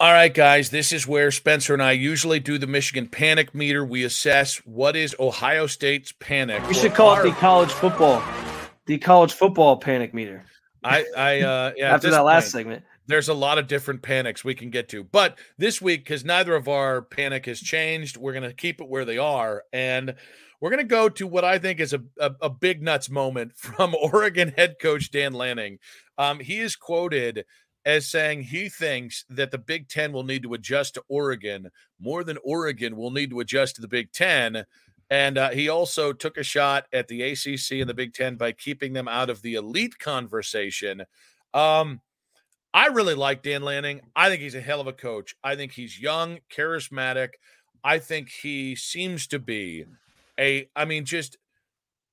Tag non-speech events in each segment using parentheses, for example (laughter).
All right, guys, this is where Spencer and I usually do the Michigan panic meter. We assess what is Ohio State's panic. We should call it the college football, the college football panic meter. I, I, uh, (laughs) yeah. After that last point, segment, there's a lot of different panics we can get to, but this week, because neither of our panic has changed, we're gonna keep it where they are, and we're gonna go to what I think is a a, a big nuts moment from (laughs) Oregon head coach Dan Lanning. Um, he is quoted as saying he thinks that the Big Ten will need to adjust to Oregon more than Oregon will need to adjust to the Big Ten. And uh, he also took a shot at the ACC and the Big Ten by keeping them out of the elite conversation. Um, I really like Dan Lanning. I think he's a hell of a coach. I think he's young, charismatic. I think he seems to be a, I mean, just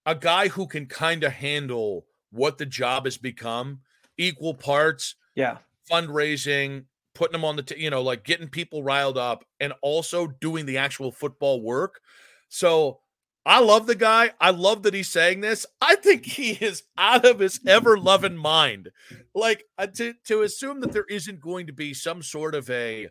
a guy who can kind of handle what the job has become equal parts yeah. Fundraising, putting them on the, t- you know, like getting people riled up and also doing the actual football work. So I love the guy. I love that he's saying this. I think he is out of his ever loving mind. Like uh, to, to assume that there isn't going to be some sort of a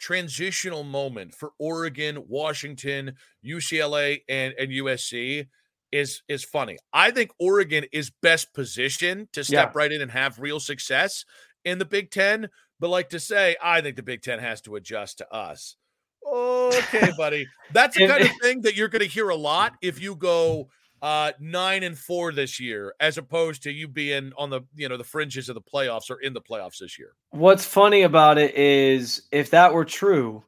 transitional moment for Oregon, Washington, UCLA, and, and USC is is funny. I think Oregon is best positioned to step yeah. right in and have real success in the Big Ten. But like to say, I think the Big Ten has to adjust to us. Okay, (laughs) buddy. That's the kind of thing that you're going to hear a lot if you go uh nine and four this year, as opposed to you being on the you know the fringes of the playoffs or in the playoffs this year. What's funny about it is if that were true,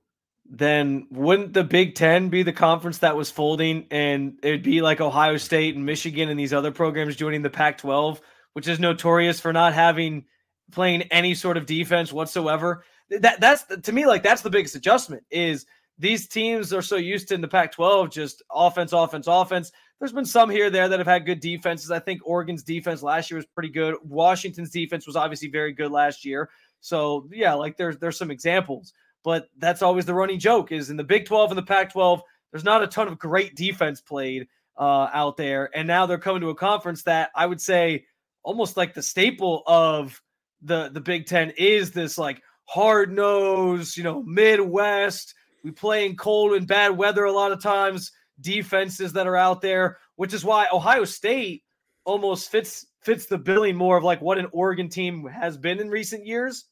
then wouldn't the Big Ten be the conference that was folding and it'd be like Ohio State and Michigan and these other programs joining the Pac 12, which is notorious for not having playing any sort of defense whatsoever? That that's to me like that's the biggest adjustment is these teams are so used to in the Pac 12 just offense, offense, offense. There's been some here there that have had good defenses. I think Oregon's defense last year was pretty good. Washington's defense was obviously very good last year. So yeah, like there's there's some examples but that's always the running joke is in the Big 12 and the Pac 12, there's not a ton of great defense played uh, out there. And now they're coming to a conference that I would say almost like the staple of the, the Big Ten is this like hard nose, you know, Midwest. We play in cold and bad weather a lot of times, defenses that are out there, which is why Ohio State almost fits fits the billing more of like what an Oregon team has been in recent years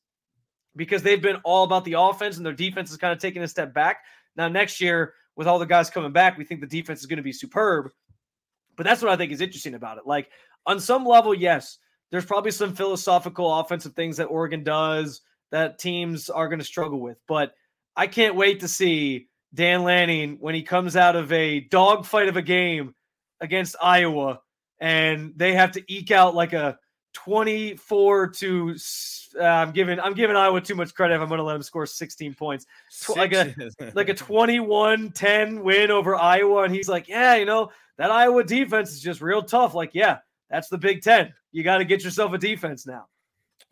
because they've been all about the offense and their defense is kind of taking a step back. Now, next year, with all the guys coming back, we think the defense is going to be superb. But that's what I think is interesting about it. Like, on some level, yes, there's probably some philosophical offensive things that Oregon does that teams are going to struggle with. But I can't wait to see Dan Lanning when he comes out of a dogfight of a game against Iowa and they have to eke out like a 24 to uh, I'm giving I'm giving Iowa too much credit if I'm going to let them score 16 points. Tw- like a like a (laughs) 21-10 win over Iowa and he's like, "Yeah, you know, that Iowa defense is just real tough." Like, "Yeah, that's the Big 10. You got to get yourself a defense now."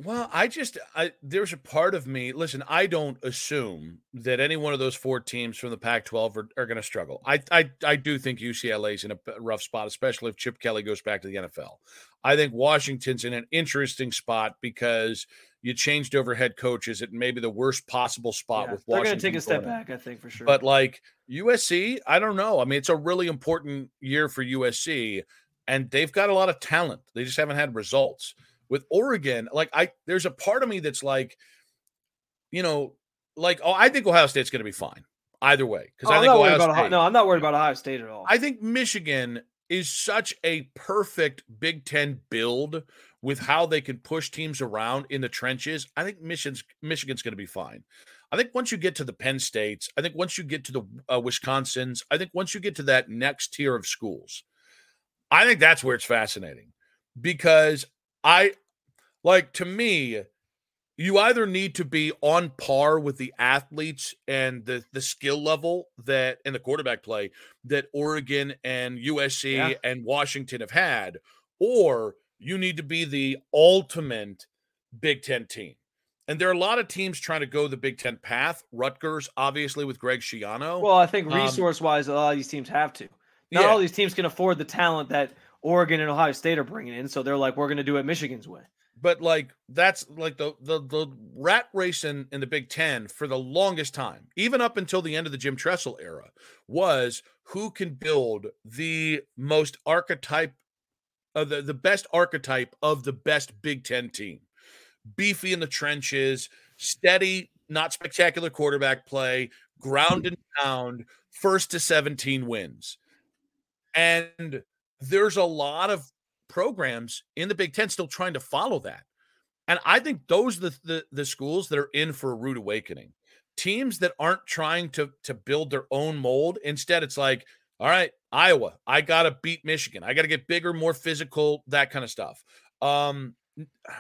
Well, I just I there's a part of me. Listen, I don't assume that any one of those four teams from the Pac-12 are, are going to struggle. I, I I do think UCLA's in a rough spot, especially if Chip Kelly goes back to the NFL. I think Washington's in an interesting spot because you changed over head coaches at maybe the worst possible spot Yeah, with they're Washington. going to take a step back, I think, for sure. But like USC, I don't know. I mean, it's a really important year for USC, and they've got a lot of talent. They just haven't had results. With Oregon, like I, there's a part of me that's like, you know, like oh, I think Ohio State's going to be fine either way because Oh, I think Ohio State. Ohio, no, I'm not worried about Ohio State at all. I think Michigan is such a perfect Big Ten build with how they can push teams around in the trenches. I think Michigan's Michigan's going to be fine. I think once you get to the Penn States, I think once you get to the uh, Wisconsins, I think once you get to that next tier of schools, I think that's where it's fascinating because I like to me you either need to be on par with the athletes and the the skill level that in the quarterback play that Oregon and USC Yeah. and Washington have had, or you need to be the ultimate Big Ten team. And there are a lot of teams trying to go the Big Ten path. Rutgers, obviously, with Greg Schiano. well, I think Um, resource wise, a lot of these teams have to. Not Yeah. all these teams can afford the talent that Oregon and Ohio State are bringing in, so they're like, we're going to do it Michigan's way. but like that's like the the the rat race in, in the Big Ten for the longest time, even up until the end of the Jim Tressel era, was who can build the most archetype of the, the best archetype of the best Big Ten team. Beefy in the trenches, steady, not spectacular quarterback play, ground and pound, first to 17 wins. And there's a lot of programs in the Big Ten still trying to follow that. And I think those are the, the, the schools that are in for a rude awakening. Teams that aren't trying to to build their own mold. Instead, it's like, all right, Iowa, I gotta beat Michigan. I gotta get bigger, more physical, that kind of stuff. Um,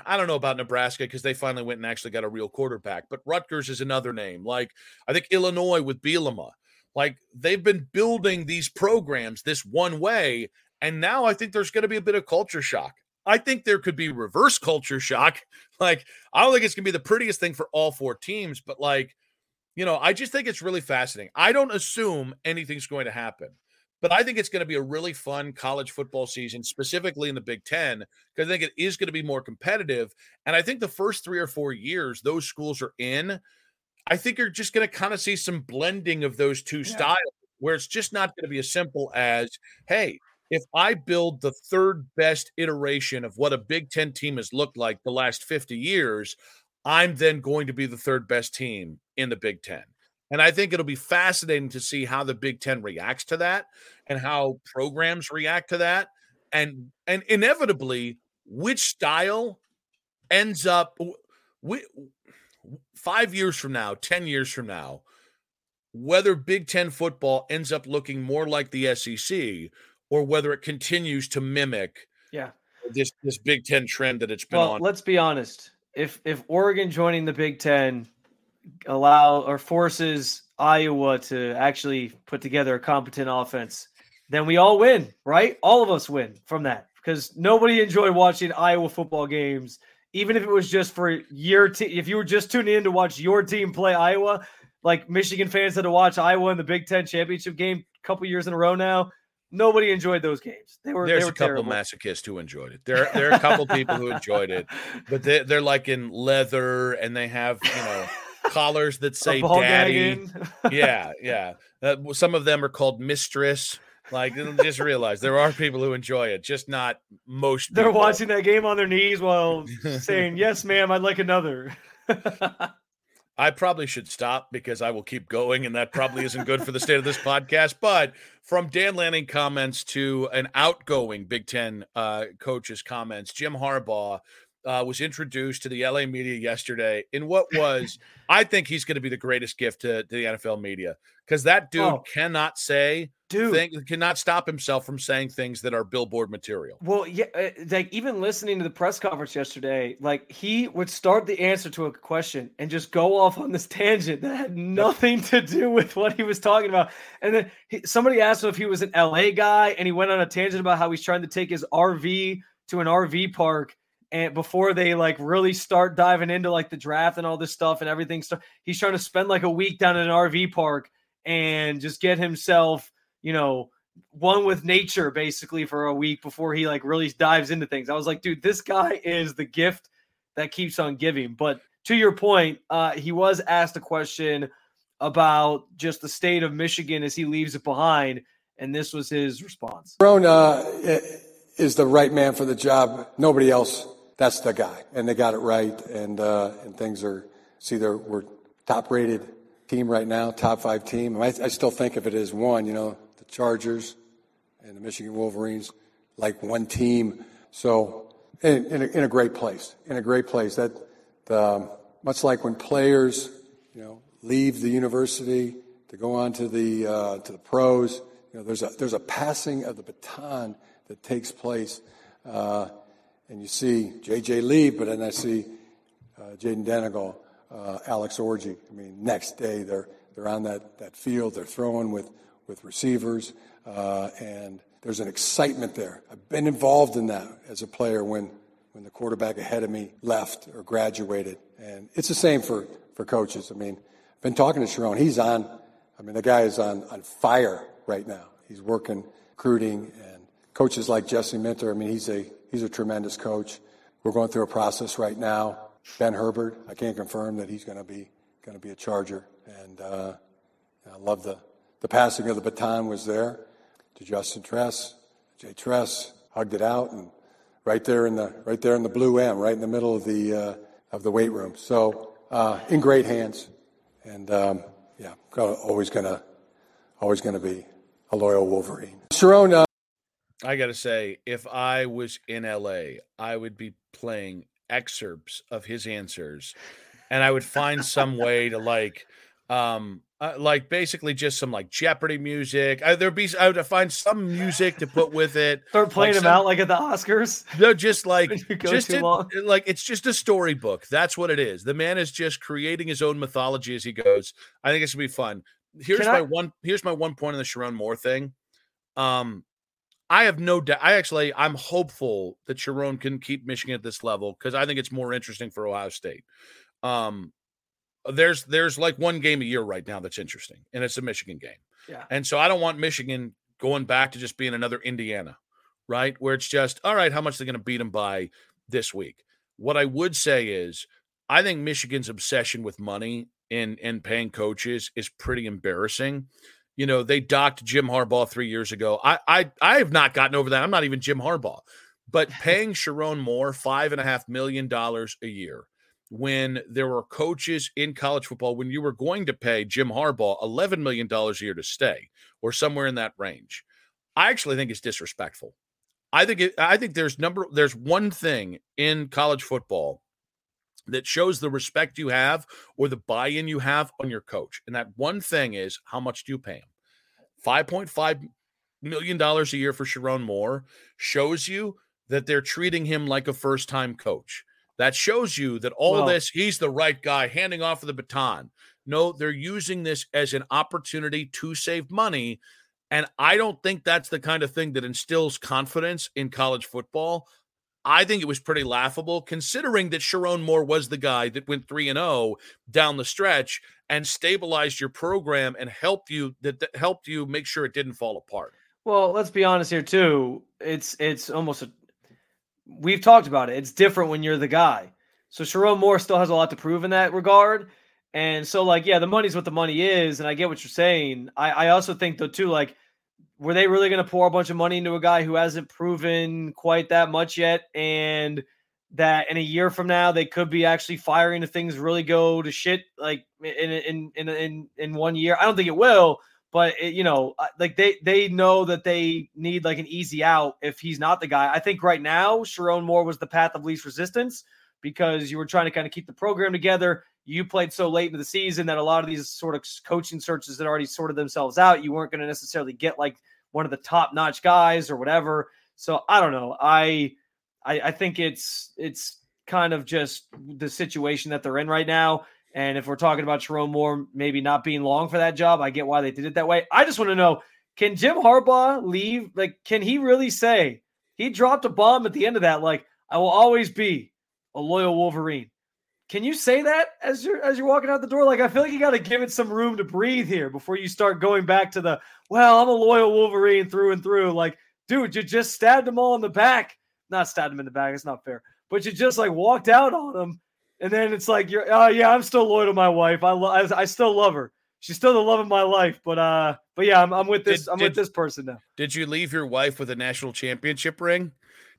I don't know about Nebraska because they finally went and actually got a real quarterback, but Rutgers is another name. Like I think Illinois with Bielema. Like they've been building these programs this one way, and now I think there's going to be a bit of culture shock. I think there could be reverse culture shock. (laughs) Like, I don't think it's going to be the prettiest thing for all four teams, but like, you know, I just think it's really fascinating. I don't assume anything's going to happen, but I think it's going to be a really fun college football season, specifically in the Big Ten, because I think it is going to be more competitive. And I think the first three or four years those schools are in, I think you're just going to kind of see some blending of those two Yeah. styles where it's just not going to be as simple as, hey, if I build the third best iteration of what a Big Ten team has looked like the last 50 years, I'm then going to be the third best team in the Big Ten. And I think it'll be fascinating to see how the Big Ten reacts to that and how programs react to that. And and inevitably, which style ends up we, five years from now, 10 years from now, whether Big Ten football ends up looking more like the SEC or whether it continues to mimic Yeah. this this Big Ten trend that it's been Well, on. let's be honest. If if Oregon joining the Big Ten allow or forces Iowa to actually put together a competent offense, then we all win, right? All of us win from that because nobody enjoyed watching Iowa football games, even if it was just for your team. If you were just tuning in to watch your team play Iowa, like Michigan fans had to watch Iowa in the Big Ten championship game a couple years in a row now. Nobody enjoyed those games. They were There's they were a couple terrible. masochists who enjoyed it. There, there are a couple people who enjoyed it, (laughs) but they, they're like in leather and they have you know collars that say "daddy." (laughs) yeah, yeah. Uh, some of them are called mistress. Like, just realize there are people who enjoy it, just not most. They're people. watching that game on their knees while (laughs) saying, "Yes, ma'am, I'd like another." I probably should stop because I will keep going, and that probably isn't good for the state of this podcast. But from Dan Lanning comments to an outgoing Big Ten uh, coach's comments, Jim Harbaugh uh, was introduced to the LA media yesterday in what was, I think, he's going to be the greatest gift to, to the NFL media because that dude Oh. cannot say, Dude, thing, cannot stop himself from saying things that are billboard material. well, yeah, uh, like even listening to the press conference yesterday, like he would start the answer to a question and just go off on this tangent that had nothing to do with what he was talking about. And then he, somebody asked him if he was an LA guy, and he went on a tangent about how he's trying to take his RV to an RV park and before they like really start diving into like the draft and all this stuff and everything. He's trying to spend like a week down in an RV park and just get himself, you know, one with nature basically for a week before he like really dives into things. I was like, dude, this guy is the gift that keeps on giving. But to your point, uh, he was asked a question about just the state of Michigan as he leaves it behind, and this was his response. Sherrone uh, is the right man for the job. Nobody else. That's the guy, and they got it right. And uh, and things are see, they're, we're top rated team right now, top five team. I, I still think of it as one. You know, the Chargers and the Michigan Wolverines, like one team. So in, in, a, in a great place, in a great place. That um, much like when players, you know, leave the university to go on to the uh, to the pros. You know, there's a there's a passing of the baton that takes place, uh, and you see J.J. Lee, but then I see uh, Jayden Denegal, uh, Alex Orji. I mean, next day they're they're on that that field, they're throwing with with receivers, uh, and there's an excitement there. I've been involved in that as a player when when the quarterback ahead of me left or graduated, and it's the same for for coaches. I mean I've been talking to Sherrone. He's on, I mean, the guy is on, on fire right now. He's working recruiting and coaches like Jesse Minter. I mean, he's a, he's a tremendous coach. We're going through a process right now. Ben Herbert, I can't confirm that he's going to be, going to be a Charger. And, uh, I love the, the passing of the baton was there to Justin Tress. Jay Tress hugged it out and right there in the, right there in the blue M, right in the middle of the, uh, of the weight room. So, uh, in great hands and um, yeah, always gonna always gonna be a loyal Wolverine. Sherrone. Uh, I gotta say, if I was in LA, I would be playing excerpts of his answers, and I would find some way to like um uh, like basically just some like Jeopardy music. I, there'd be I would find some music to put with it. Start playing like them out like at the Oscars. No, just (laughs) like just in, like it's just a storybook. That's what it is. The man is just creating his own mythology as he goes. I think it's gonna be fun. Here's Can my I... one. Here's my one point on the Sherrone Moore thing. Um, I have no doubt. I actually I'm hopeful that Sherrone can keep Michigan at this level because I think it's more interesting for Ohio State. Um, there's there's like one game a year right now that's interesting, and it's a Michigan game. Yeah. And so I don't want Michigan going back to just being another Indiana, right? Where it's just all right, how much they're going to beat them by this week. What I would say is, I think Michigan's obsession with money and and paying coaches is pretty embarrassing. You know, they docked Jim Harbaugh three years ago. I I I have not gotten over that. I'm not even Jim Harbaugh, but (laughs) paying Sherrone Moore five and a half million dollars a year when there were coaches in college football when you were going to pay Jim Harbaugh $11 million a year to stay or somewhere in that range. I actually think it's disrespectful. I think it, I think there's number there's one thing in college football that shows the respect you have or the buy-in you have on your coach. And that one thing is how much do you pay him? 5.5 million dollars a year for Sherrone Moore shows you that they're treating him like a first-time coach. That shows you that all well, this, he's the right guy handing off the baton. No, they're using this as an opportunity to save money. And I don't think that's the kind of thing that instills confidence in college football. I think it was pretty laughable considering that Sherrone Moore was the guy that went 3 and 0 down the stretch and stabilized your program and helped you that, that helped you make sure it didn't fall apart. Well, let's be honest here too. It's it's almost a we've talked about it. It's different when you're the guy. So Sherrone Moore still has a lot to prove in that regard. And so, like, yeah, the money's what the money is, and I get what you're saying. I, I also think though, too, like, were they really going to pour a bunch of money into a guy who hasn't proven quite that much yet? And that in a year from now they could be actually firing if things really go to shit like in in in in, in one year. I don't think it will, but it, you know, like they they know that they need like an easy out if he's not the guy. I think right now Sherrone Moore was the path of least resistance because you were trying to kind of keep the program together. You played so late into the season that a lot of these sort of coaching searches that already sorted themselves out. You weren't going to necessarily get like one of the top notch guys or whatever. So I don't know. I, I I think it's it's kind of just the situation that they're in right now. And if we're talking about Sherrone Moore maybe not being long for that job, I get why they did it that way. I just want to know can Jim Harbaugh leave? Like, can he really say he dropped a bomb at the end of that? Like, I will always be a loyal Wolverine. Can you say that as you're as you're walking out the door? Like I feel like you got to give it some room to breathe here before you start going back to the well, I'm a loyal Wolverine through and through. Like, dude, you just stabbed them all in the back. Not stabbed them in the back. It's not fair. But you just like walked out on them, and then it's like you're. Oh yeah, I'm still loyal to my wife. I lo- I, I still love her. She's still the love of my life. But uh, but yeah, I'm, I'm with this. Did, I'm did, with this person now. Did you leave your wife with a national championship ring?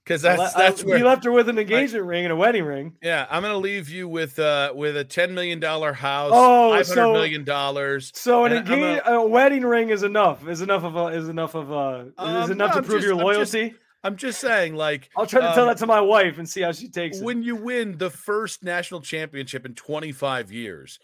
Because that's that's I, where we left her with an engagement ring and a wedding ring. Yeah, I'm gonna leave you with uh with a ten million dollar house, oh, five hundred so, million dollars. So an engagement, a, a, wedding ring is enough. Is enough of a is enough of a um, is enough no, to prove just, your loyalty. I'm just, I'm just saying, like I'll try to um, tell that to my wife and see how she takes it. When you win the first national championship in 25 years,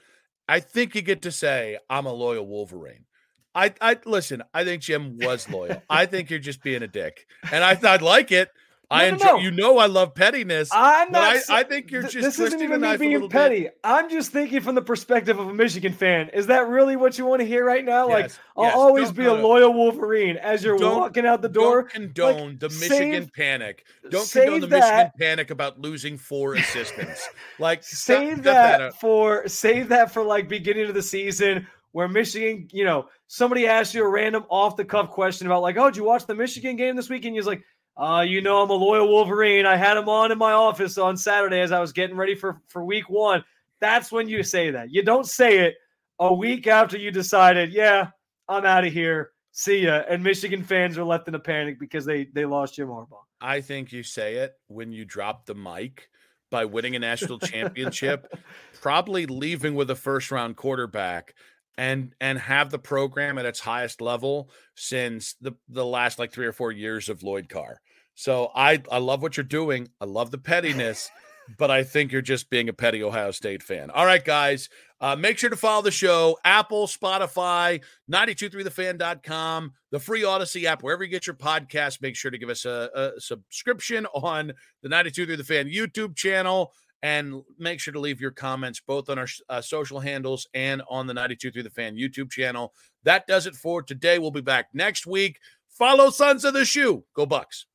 I think you get to say, "I'm a loyal Wolverine." I, I listen. I think Jim was loyal. I think you're just being a dick, and I thought like it. No, I enjoy. No, no. You know, I love pettiness. I'm not. I, I, think you're just. This isn't even me being petty. Bit. I'm just thinking from the perspective of a Michigan fan. Is that really what you want to hear right now? Yes, like, yes. I'll always don't, be a loyal Wolverine as you're walking out the door. Don't condone like, the Michigan save, panic. Don't condone the that, Michigan panic about losing four assistants. like, save that, that for save that for like beginning of the season where Michigan, you know, somebody asks you a random off the cuff question about like, oh, did you watch the Michigan game this weekend? He's like uh, you know, I'm a loyal Wolverine. I had him on in my office on Saturday as I was getting ready for, for week one. That's when you say that. You don't say it a week after you decided, yeah, I'm out of here. See ya. And Michigan fans are left in a panic because they they lost Jim Harbaugh. I think you say it when you drop the mic by winning a national championship, (laughs) probably leaving with a first round quarterback and and have the program at its highest level since the the last like 3 or 4 years of Lloyd Carr. So I I love what you're doing. I love the pettiness, but I think you're just being a petty Ohio State fan. All right, guys. Uh, make sure to follow the show Apple, Spotify, 923thefan.com, the free Audacy app, wherever you get your podcast. Make sure to give us a, a subscription on the 923 The Fan YouTube channel and make sure to leave your comments both on our uh, social handles and on the 923 The Fan YouTube channel. That does it for today. We'll be back next week. Follow Sons of the Shoe. Go Bucks.